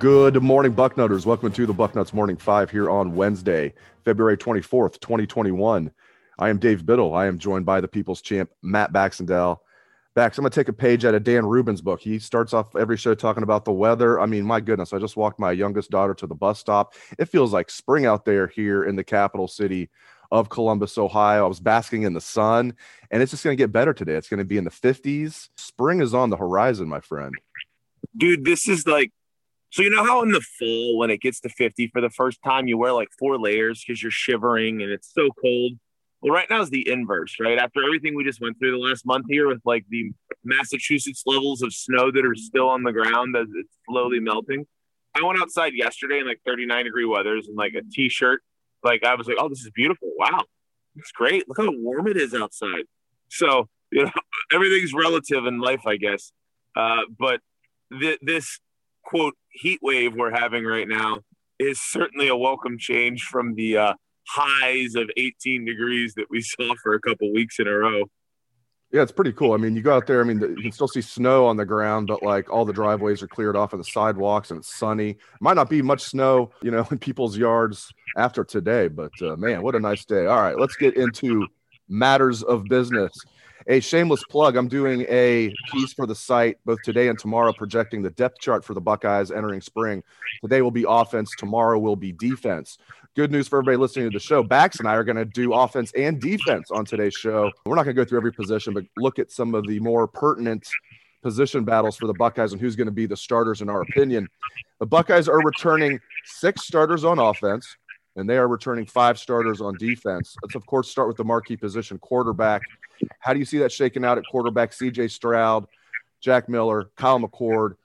Good morning, Bucknutters. Welcome to the Bucknuts Morning Five here on Wednesday, February 24th, 2021. I am Dave Biddle. I am joined by the People's Champ, Matt Baxendale. Bax, I'm going to take a page out of Dan Rubin's book. He starts off every show talking about the weather. I mean, my goodness, I just walked my youngest daughter to the bus stop. It feels like spring out there here in the capital city of Columbus, Ohio. I was basking in the sun, and it's just going to get better today. It's going to be in the 50s. Spring is on the horizon, my friend. Dude, this is like so you know how in the fall when it gets to 50 for the first time you wear like four layers because you're shivering and it's so cold. Well, right now is the inverse, right? After everything we just went through the last month here with like the Massachusetts levels of snow that are still on the ground as it's slowly melting. I went outside yesterday in like 39 degree weathers and like a t-shirt. Like I was like, oh, this is beautiful. Wow. It's great. Look how warm it is outside. So, you know, everything's relative in life, I guess. Uh, but th- this quote heat wave we're having right now is certainly a welcome change from the uh, highs of 18 degrees that we saw for a couple weeks in a row. Yeah, it's pretty cool. I mean, you go out there, I mean, you can still see snow on the ground, but like all the driveways are cleared off and the sidewalks and it's sunny. Might not be much snow, you know, in people's yards after today, but uh, man, what a nice day. All right, let's get into matters of business a shameless plug. I'm doing a piece for the site both today and tomorrow, projecting the depth chart for the Buckeyes entering spring. Today will be offense, tomorrow will be defense. Good news for everybody listening to the show. Bax and I are going to do offense and defense on today's show. We're not going to go through every position, but look at some of the more pertinent position battles for the Buckeyes and who's going to be the starters, in our opinion. The Buckeyes are returning six starters on offense, and they are returning five starters on defense. Let's, of course, start with the marquee position, quarterback. How do you see that shaking out at quarterback? CJ Stroud, Jack Miller, Kyle McCord.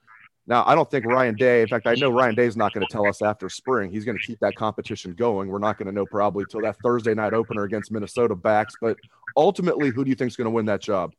Now, I don't think Ryan Day, in fact, I know Ryan Day is not going to tell us after spring. He's going to keep that competition going. We're not going to know probably till that Thursday night opener against Minnesota Bax. But ultimately, who do you think is going to win that job?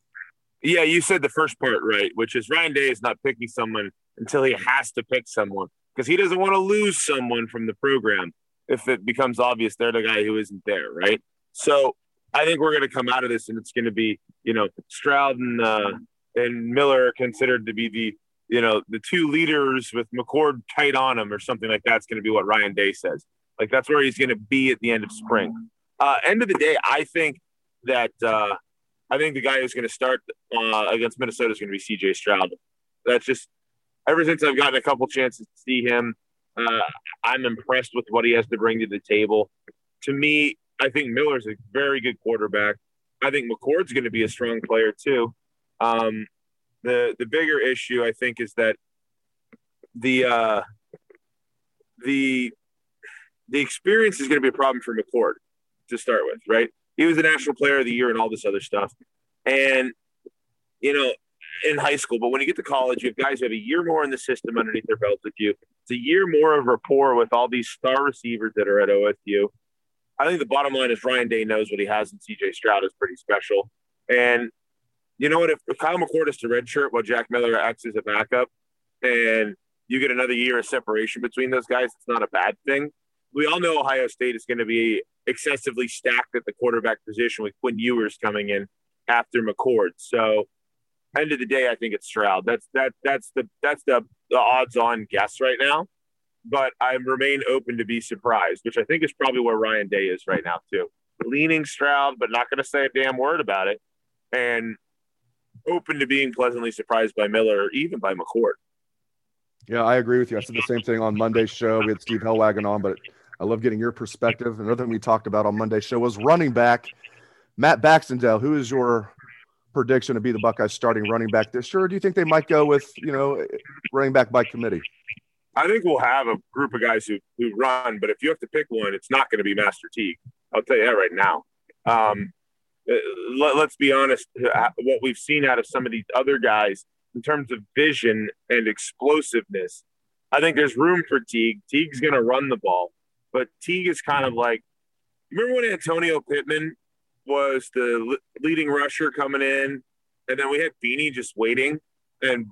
Yeah, you said the first part right, which is Ryan Day is not picking someone until he has to pick someone because he doesn't want to lose someone from the program if it becomes obvious they're the guy who isn't there, right? So I think we're going to come out of this and it's going to be, you know, Stroud and uh, and Miller are considered to be the, you know, the two leaders with McCord tight on him or something like that's going to be what Ryan Day says. Like that's where he's going to be at the end of spring. Uh, end of the day, I think that uh, I think the guy who's going to start uh, against Minnesota is going to be C.J. Stroud. That's just ever since I've gotten a couple chances to see him, uh, I'm impressed with what he has to bring to the table. To me, I think Miller's a very good quarterback. I think McCord's going to be a strong player too. Um, the the bigger issue I think is that the uh, the the experience is going to be a problem for McCord to start with, right? He was the national player of the year and all this other stuff, and you know, in high school. But when you get to college, you have guys who have a year more in the system underneath their belt with you. It's a year more of rapport with all these star receivers that are at OSU. I think the bottom line is Ryan Day knows what he has in CJ Stroud is pretty special. And you know what? If, if Kyle McCord is to redshirt while Jack Miller acts as a backup, and you get another year of separation between those guys, it's not a bad thing. We all know Ohio State is going to be excessively stacked at the quarterback position with Quinn Ewers coming in after McCord. So, end of the day, I think it's Stroud. That's that that's the that's the, the odds on guess right now but I remain open to be surprised, which I think is probably where Ryan Day is right now too. Leaning Stroud, but not going to say a damn word about it, and open to being pleasantly surprised by Miller or even by McCord. Yeah, I agree with you. I said the same thing on Monday's show. We had Steve Helwagen on, but I love getting your perspective. Another thing we talked about on Monday's show was running back. Matt Baxendale, who is your prediction to be the Buckeyes starting running back this year? Or do you think they might go with, you know, running back by committee? I think we'll have a group of guys who, who run, but if you have to pick one, it's not going to be Master Teague. I'll tell you that right now. Um, uh, let, us be honest, uh, what we've seen out of some of these other guys in terms of vision and explosiveness, I think there's room for Teague. Teague's going to run the ball, but Teague is kind of like, remember when Antonio Pittman was the leading rusher coming in, and then we had Beanie just waiting, and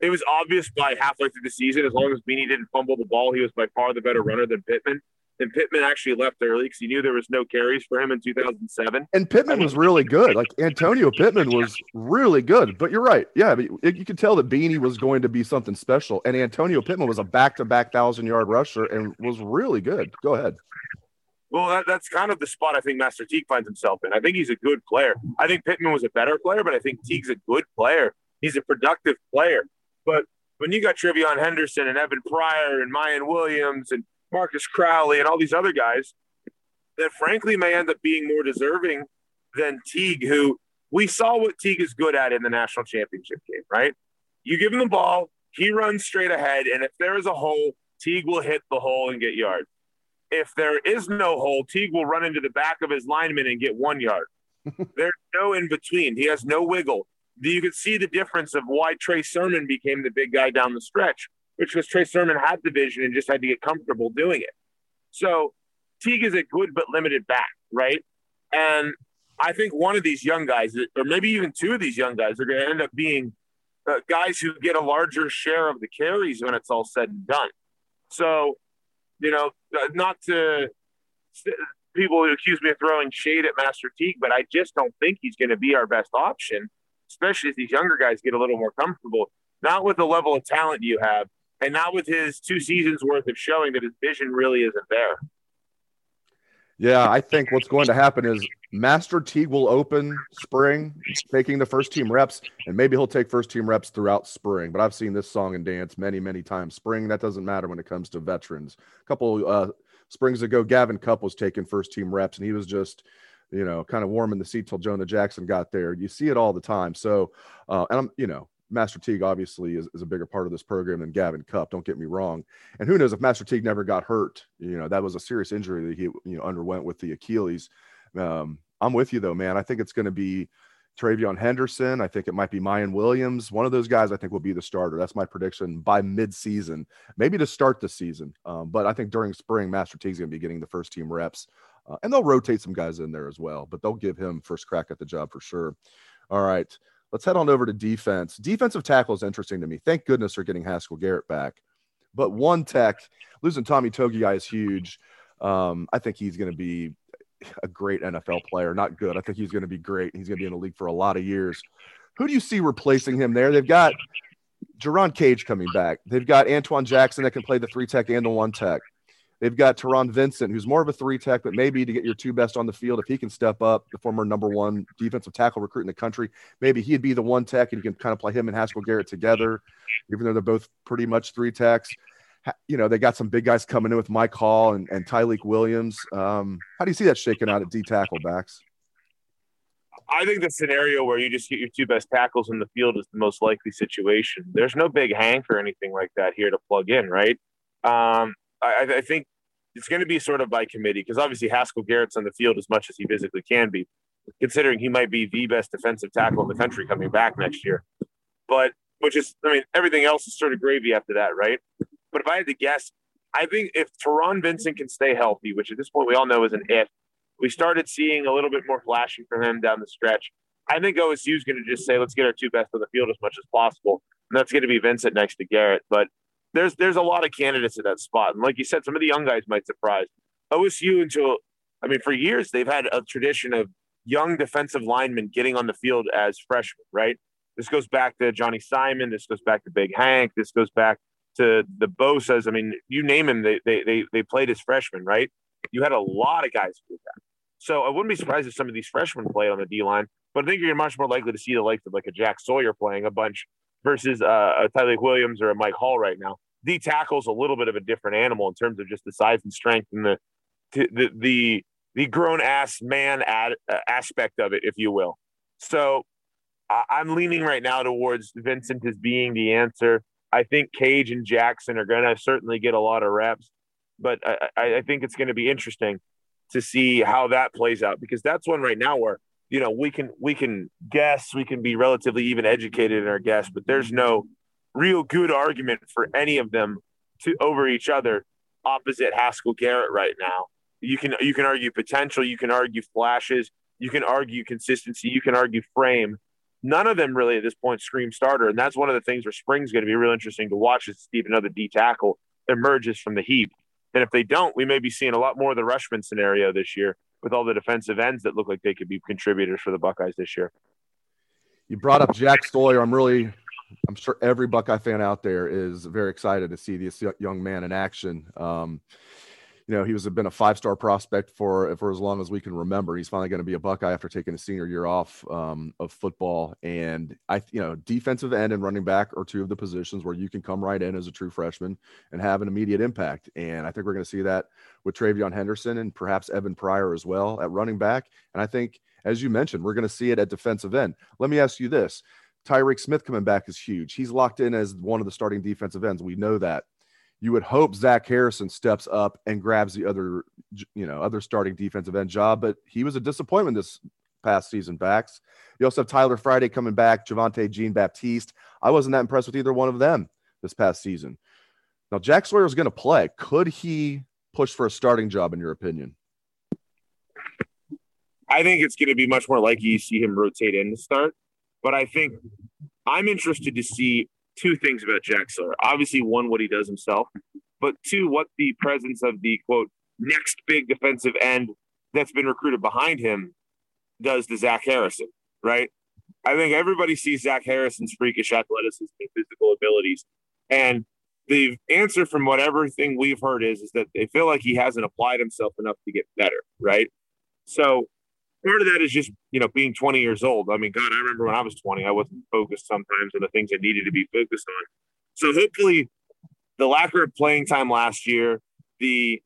it was obvious by halfway through the season, as long as Beanie didn't fumble the ball, he was by far the better runner than Pittman. And Pittman actually left early because he knew there was no carries for him in 2007. And Pittman was really good. Like Antonio Pittman was really good. But you're right. Yeah, you could tell that Beanie was going to be something special. And Antonio Pittman was a back-to-back thousand-yard rusher and was really good. Go ahead. Well, that, that's kind of the spot I think Master Teague finds himself in. I think he's a good player. I think Pittman was a better player, but I think Teague's a good player. He's a productive player. When you got TreVeyon Henderson and Evan Pryor and Miyan Williams and Marcus Crowley and all these other guys that frankly may end up being more deserving than Teague, who we saw what Teague is good at in the national championship game, right? You give him the ball, he runs straight ahead, and if there is a hole, Teague will hit the hole and get yards. If there is no hole, Teague will run into the back of his lineman and get one yard. There's no in between. He has no wiggle. You can see the difference of why Trey Sermon became the big guy down the stretch which was Trey Sermon had the vision and just had to get comfortable doing it. So Teague is a good but limited back, right? And I think one of these young guys, or maybe even two of these young guys, are going to end up being uh, guys who get a larger share of the carries when it's all said and done. So, you know, uh, not to people who accuse me of throwing shade at Master Teague, but I just don't think he's going to be our best option, especially as these younger guys get a little more comfortable. Not with the level of talent you have, and not with his two seasons worth of showing that his vision really isn't there. Yeah, I think what's going to happen is Master Teague will open spring, taking the first team reps, and maybe he'll take first team reps throughout spring. But I've seen this song and dance many, many times. Spring, that doesn't matter when it comes to veterans. A couple uh, springs ago, Gavin Cupp was taking first team reps, and he was just, you know, kind of warming the seat till Jonah Jackson got there. You see it all the time. So, uh, and I'm, you know, Master Teague obviously is, is a bigger part of this program than Gavin Cupp. Don't get me wrong. And who knows if Master Teague never got hurt? You know, that was a serious injury that he you know underwent with the Achilles. Um, I'm with you though, man. I think it's going to be TreVeyon Henderson. I think it might be Miyan Williams. One of those guys I think will be the starter. That's my prediction by mid-season, maybe to start the season. Um, but I think during spring, Master Teague's going to be getting the first team reps, uh, and they'll rotate some guys in there as well. But they'll give him first crack at the job for sure. All right. Let's head on over to defense. Defensive tackle is interesting to me. Thank goodness they're getting Haskell Garrett back. But one tech, losing Tommy Togiai is huge. Um, I think he's going to be a great NFL player. Not good. I think he's going to be great. He's going to be in the league for a lot of years. Who do you see replacing him there? They've got Jerron Cage coming back. They've got Antoine Jackson that can play the three tech and the one tech. They've got Taron Vincent, who's more of a three tech, but maybe to get your two best on the field, if he can step up, the former number one defensive tackle recruit in the country, maybe he'd be the one tech and you can kind of play him and Haskell Garrett together, even though they're both pretty much three techs. You know, they got some big guys coming in with Mike Hall and, and Tyleik Williams. Um, how do you see that shaking out at D tackle Bax? I think the scenario where you just get your two best tackles in the field is the most likely situation. There's no big Hank or anything like that here to plug in, right? Um, I, I think it's going to be sort of by committee because obviously Haskell Garrett's on the field as much as he physically can be, considering he might be the best defensive tackle in the country coming back next year. But which is, I mean, everything else is sort of gravy after that, right? But if I had to guess, I think if Taron Vincent can stay healthy, which at this point we all know is an if, we started seeing a little bit more flashing from him down the stretch. I think OSU is going to just say, let's get our two best on the field as much as possible. And that's going to be Vincent next to Garrett. But there's there's a lot of candidates at that spot, and like you said, some of the young guys might surprise OSU. Until I mean, for years they've had a tradition of young defensive linemen getting on the field as freshmen. Right. This goes back to Johnny Simon. This goes back to Big Hank. This goes back to the Bosa's. I mean, you name him, they they they, they played as freshmen. Right. You had a lot of guys do that. So I wouldn't be surprised if some of these freshmen play on the D line. But I think you're much more likely to see the likes of like a Jack Sawyer playing a bunch versus uh, a Tyleik Williams or a Mike Hall right now. D tackle's a little bit of a different animal in terms of just the size and strength and the the the the grown ass man ad, uh, aspect of it, if you will. So I'm leaning right now towards Vincent as being the answer. I think Cage and Jackson are going to certainly get a lot of reps, but I, I think it's going to be interesting to see how that plays out because that's one right now where you know we can we can guess we can be relatively even educated in our guess, but there's no real good argument for any of them to over each other opposite Haskell Garrett right now. You can you can argue potential, you can argue flashes, you can argue consistency, you can argue frame none of them really at this point scream starter. And that's one of the things where spring's going to be real interesting to watch is Steve another D tackle emerges from the heap. And if they don't, we may be seeing a lot more of the Rushman scenario this year with all the defensive ends that look like they could be contributors for the Buckeyes this year. You brought up Jack Sawyer. I'm really, I'm sure every Buckeye fan out there is very excited to see this young man in action. Um, you know, he was been a five star prospect for for as long as we can remember. He's finally going to be a Buckeye after taking a senior year off um, of football. And I, you know, defensive end and running back are two of the positions where you can come right in as a true freshman and have an immediate impact. And I think we're going to see that with TreVeyon Henderson and perhaps Evan Pryor as well at running back. And I think, as you mentioned, we're going to see it at defensive end. Let me ask you this. Tyreek Smith coming back is huge. He's locked in as one of the starting defensive ends. We know that you would hope Zach Harrison steps up and grabs the other, you know, other starting defensive end job, but he was a disappointment this past season Bax. You also have Tyler Friday coming back, Javontae Jean Baptiste. I wasn't that impressed with either one of them this past season. Now, Jack Sawyer is going to play. Could he push for a starting job, in your opinion? I think it's going to be much more likely you see him rotate in to start. But I think I'm interested to see two things about Jack Sawyer. Obviously, one, what he does himself, but two, what the presence of the quote next big defensive end that's been recruited behind him does to Zach Harrison, right? I think everybody sees Zach Harrison's freakish athleticism and physical abilities. And the answer from whatever thing we've heard is, is that they feel like he hasn't applied himself enough to get better, right? So part of that is just you know being 20 years old. I mean, God, I remember when I was 20, I wasn't focused sometimes on the things I needed to be focused on. So hopefully, the lack of playing time last year, the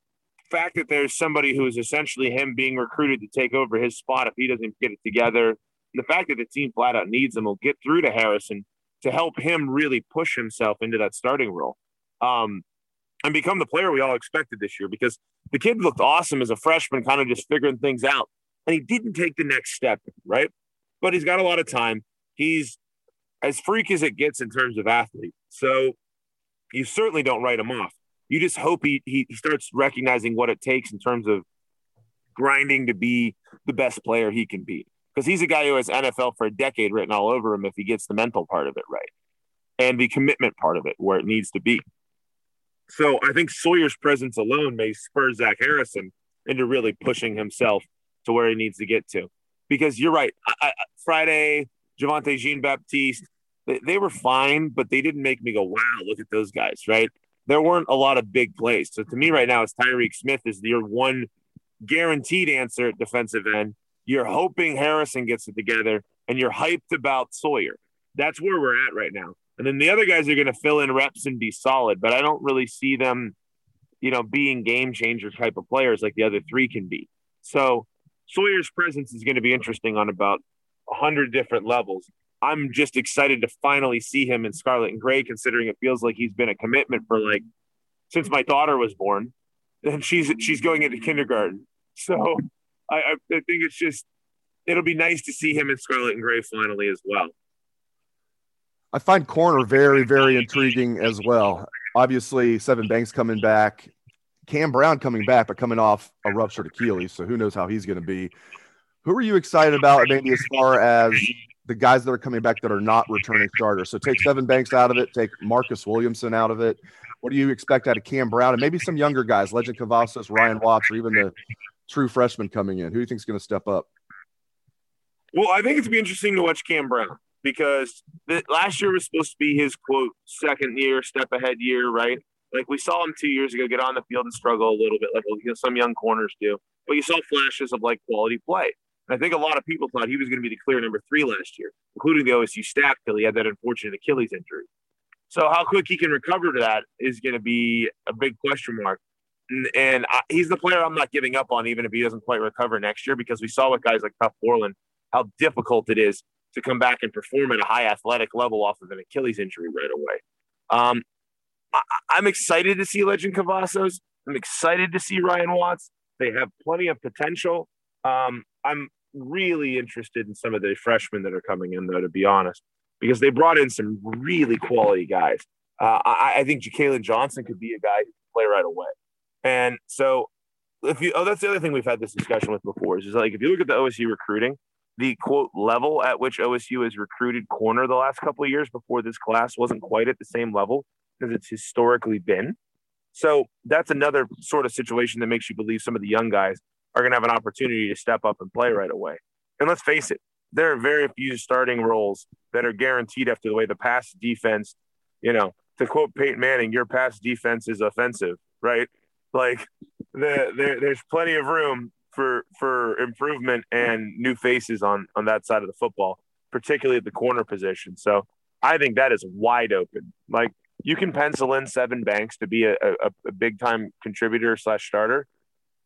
fact that there's somebody who is essentially him being recruited to take over his spot if he doesn't get it together, the fact that the team flat out needs him will get through to Harrison to help him really push himself into that starting role. Um, and become the player we all expected this year because the kid looked awesome as a freshman, kind of just figuring things out and he didn't take the next step, right? But he's got a lot of time. He's as freak as it gets in terms of athlete. So you certainly don't write him off. You just hope he, he, starts recognizing what it takes in terms of grinding to be the best player he can be. Because he's a guy who has NFL for a decade written all over him if he gets the mental part of it right and the commitment part of it where it needs to be. So I think Sawyer's presence alone may spur Zach Harrison into really pushing himself to where he needs to get to. Because you're right. I, I, Friday, Javontae Jean Baptiste, they, they were fine, but they didn't make me go, wow, look at those guys, right? There weren't a lot of big plays. So to me, right now, it's Tyreek Smith is your one guaranteed answer at defensive end. You're hoping Harrison gets it together, and you're hyped about Sawyer. That's where we're at right now. And then the other guys are going to fill in reps and be solid, but I don't really see them, you know, being game changer type of players like the other three can be. So Sawyer's presence is going to be interesting on about a 100 different levels. I'm just excited to finally see him in Scarlet and Gray, considering it feels like he's been a commitment for like since my daughter was born, and she's she's going into kindergarten. So I, I think it's just it'll be nice to see him in Scarlet and Gray finally as well. I find corner very very intriguing as well. Obviously, Sevyn Banks coming back. Cam Brown coming back, but coming off a ruptured Achilles, so who knows how he's going to be. Who are you excited about, maybe as far as the guys that are coming back that are not returning starters? So take Sevyn Banks out of it, take Marcus Williamson out of it. What do you expect out of Cam Brown and maybe some younger guys, Lejond Cavazos, Ryan Watts, or even the true freshman coming in? Who do you think is going to step up? Well, I think it's be interesting to watch Cam Brown because the, last year was supposed to be his quote second year, step ahead year, right? Like we saw him two years ago get on the field and struggle a little bit, like you know, some young corners do. But you saw flashes of like quality play. And I think a lot of people thought he was going to be the clear number three last year, including the OSU staff till he had that unfortunate Achilles injury. So how quick he can recover to that is going to be a big question mark. And, and I, he's the player I'm not giving up on, even if he doesn't quite recover next year, because we saw with guys like Tuf Borland how difficult it is to come back and perform at a high athletic level off of an Achilles injury right away. Um, I, am excited to see Lejond Cavazos. I'm excited to see Ryan Watts. They have plenty of potential. Um, I'm really interested in some of the freshmen that are coming in, though, to be honest, because they brought in some really quality guys. Uh, I, I, think Jakailin Johnson could be a guy who can play right away. And so, if you, oh, that's the other thing we've had this discussion with before is, is like if you look at the OSU recruiting, the quote level at which OSU has recruited corner the last couple of years before this class wasn't quite at the same level as it's historically been. So that's another sort of situation that makes you believe some of the young guys are going to have an opportunity to step up and play right away. And let's face it, there are very few starting roles that are guaranteed after the way the pass defense, you know, to quote Peyton Manning, your pass defense is offensive, right? Like the, the, there's plenty of room for for improvement and new faces on on that side of the football, particularly at the corner position. So I think that is wide open. Like you can pencil in Sevyn Banks to be a, a, a big time contributor slash starter.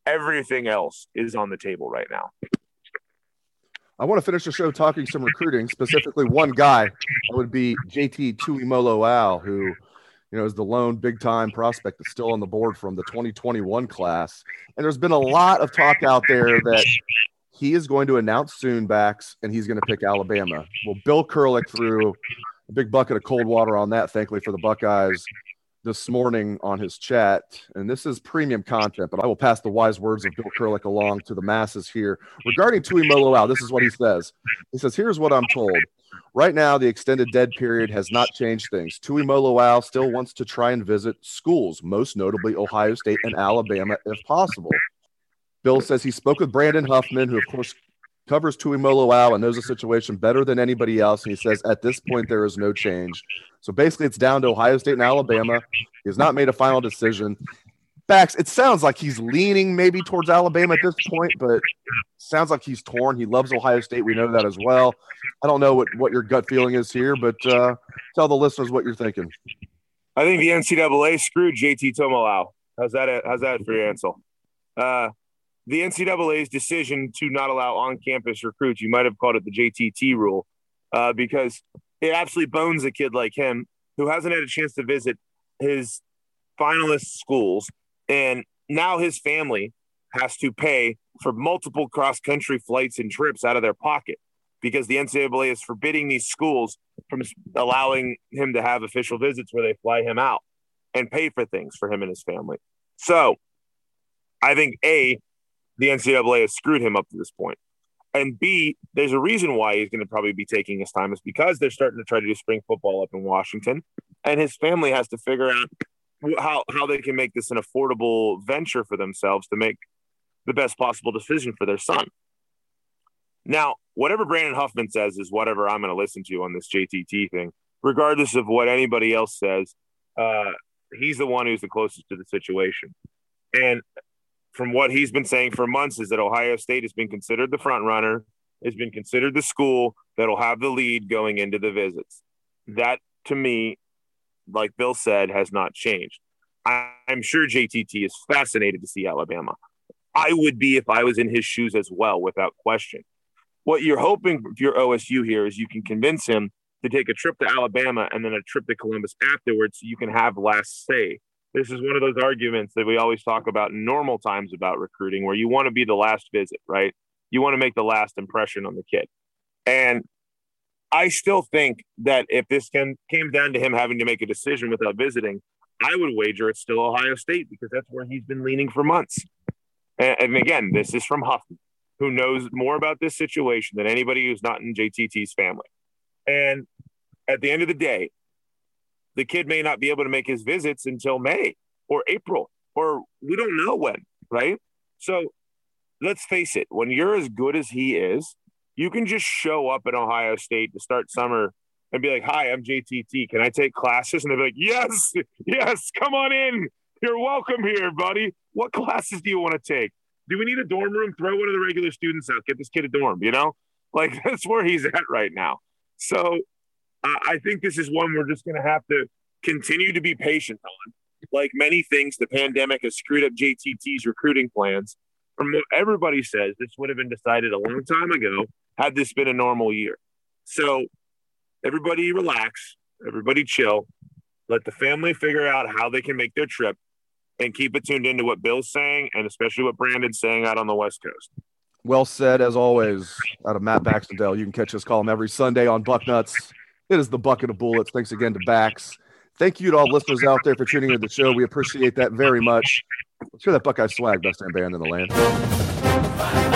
Everything else is on the table right now. I want to finish the show talking some recruiting, specifically one guy that would be JT Tuimoloau, who you know, is the lone big time prospect that's still on the board from the 2021 class. And there's been a lot of talk out there that he is going to announce soon Bax and he's going to pick Alabama. Well, Bill Kurelic threw a big bucket of cold water on that, thankfully, for the Buckeyes this morning on his chat. And this is premium content, but I will pass the wise words of Bill Kurelic along to the masses here. Regarding Tuimoloau, this is what he says. He says, Here's what I'm told. Right now, the extended dead period has not changed things. Tuimoloau still wants to try and visit schools, most notably Ohio State and Alabama, if possible. Bill says he spoke with Brandon Huffman, who, of course, covers Tuimoloau and knows the situation better than anybody else. And he says, at this point, there is no change. So basically, it's down to Ohio State and Alabama. He has not made a final decision. Bax, it sounds like he's leaning maybe towards Alabama at this point, but sounds like he's torn. He loves Ohio State. We know that as well. I don't know what, what your gut feeling is here, but uh, tell the listeners what you're thinking. I think the NCAA screwed JT Tuimoloau. How's that? How's that for your Ansel? Uh, the NCAA's decision to not allow on-campus recruits, you might have called it the JTT rule, uh, because it absolutely bones a kid like him who hasn't had a chance to visit his finalist schools and now his family has to pay for multiple cross country flights and trips out of their pocket because the NCAA is forbidding these schools from allowing him to have official visits where they fly him out and pay for things for him and his family. So I think A, the NCAA has screwed him up to this point. And B, there's a reason why he's going to probably be taking his time is because they're starting to try to do spring football up in Washington. And his family has to figure out how how they can make this an affordable venture for themselves to make the best possible decision for their son. Now, whatever Brandon Huffman says is whatever I'm going to listen to on this JTT thing, regardless of what anybody else says. Uh, he's the one who's the closest to the situation, and from what he's been saying for months is that Ohio State has been considered the front runner, has been considered the school that'll have the lead going into the visits. That to me like Bill said, has not changed. I'm sure JTT is fascinated to see Alabama. I would be if I was in his shoes as well, without question. What you're hoping for your OSU here is you can convince him to take a trip to Alabama and then a trip to Columbus afterwards so you can have last say. This is one of those arguments that we always talk about in normal times about recruiting, where you want to be the last visit, right? You want to make the last impression on the kid. And I still think that if this can, came down to him having to make a decision without visiting, I would wager it's still Ohio State because that's where he's been leaning for months. And, and again, this is from Huffman, who knows more about this situation than anybody who's not in JTT's family. And at the end of the day, the kid may not be able to make his visits until May or April, or we don't know when, right? So let's face it, when you're as good as he is, you can just show up at Ohio State to start summer and be like, "Hi, I'm JTT. Can I take classes?" And they'll be like, "Yes, yes, come on in. You're welcome here, buddy. What classes do you want to take? Do we need a dorm room? Throw one of the regular students out. Get this kid a dorm. You know, like that's where he's at right now. So I think this is one we're just going to have to continue to be patient on. Like many things, the pandemic has screwed up JTT's recruiting plans. From what everybody says, this would have been decided a long time ago had this been a normal year. So everybody relax, everybody chill, let the family figure out how they can make their trip and keep it tuned into what Bill's saying and especially what Brandon's saying out on the West Coast. Well said, as always, out of Matt Baxendale. You can catch us call every Sunday on Bucknuts. It is the bucket of bullets. Thanks again to Bax. Thank you to all listeners out there for tuning into the show. We appreciate that very much. Let's hear that Buckeye swag, best damn band in the land.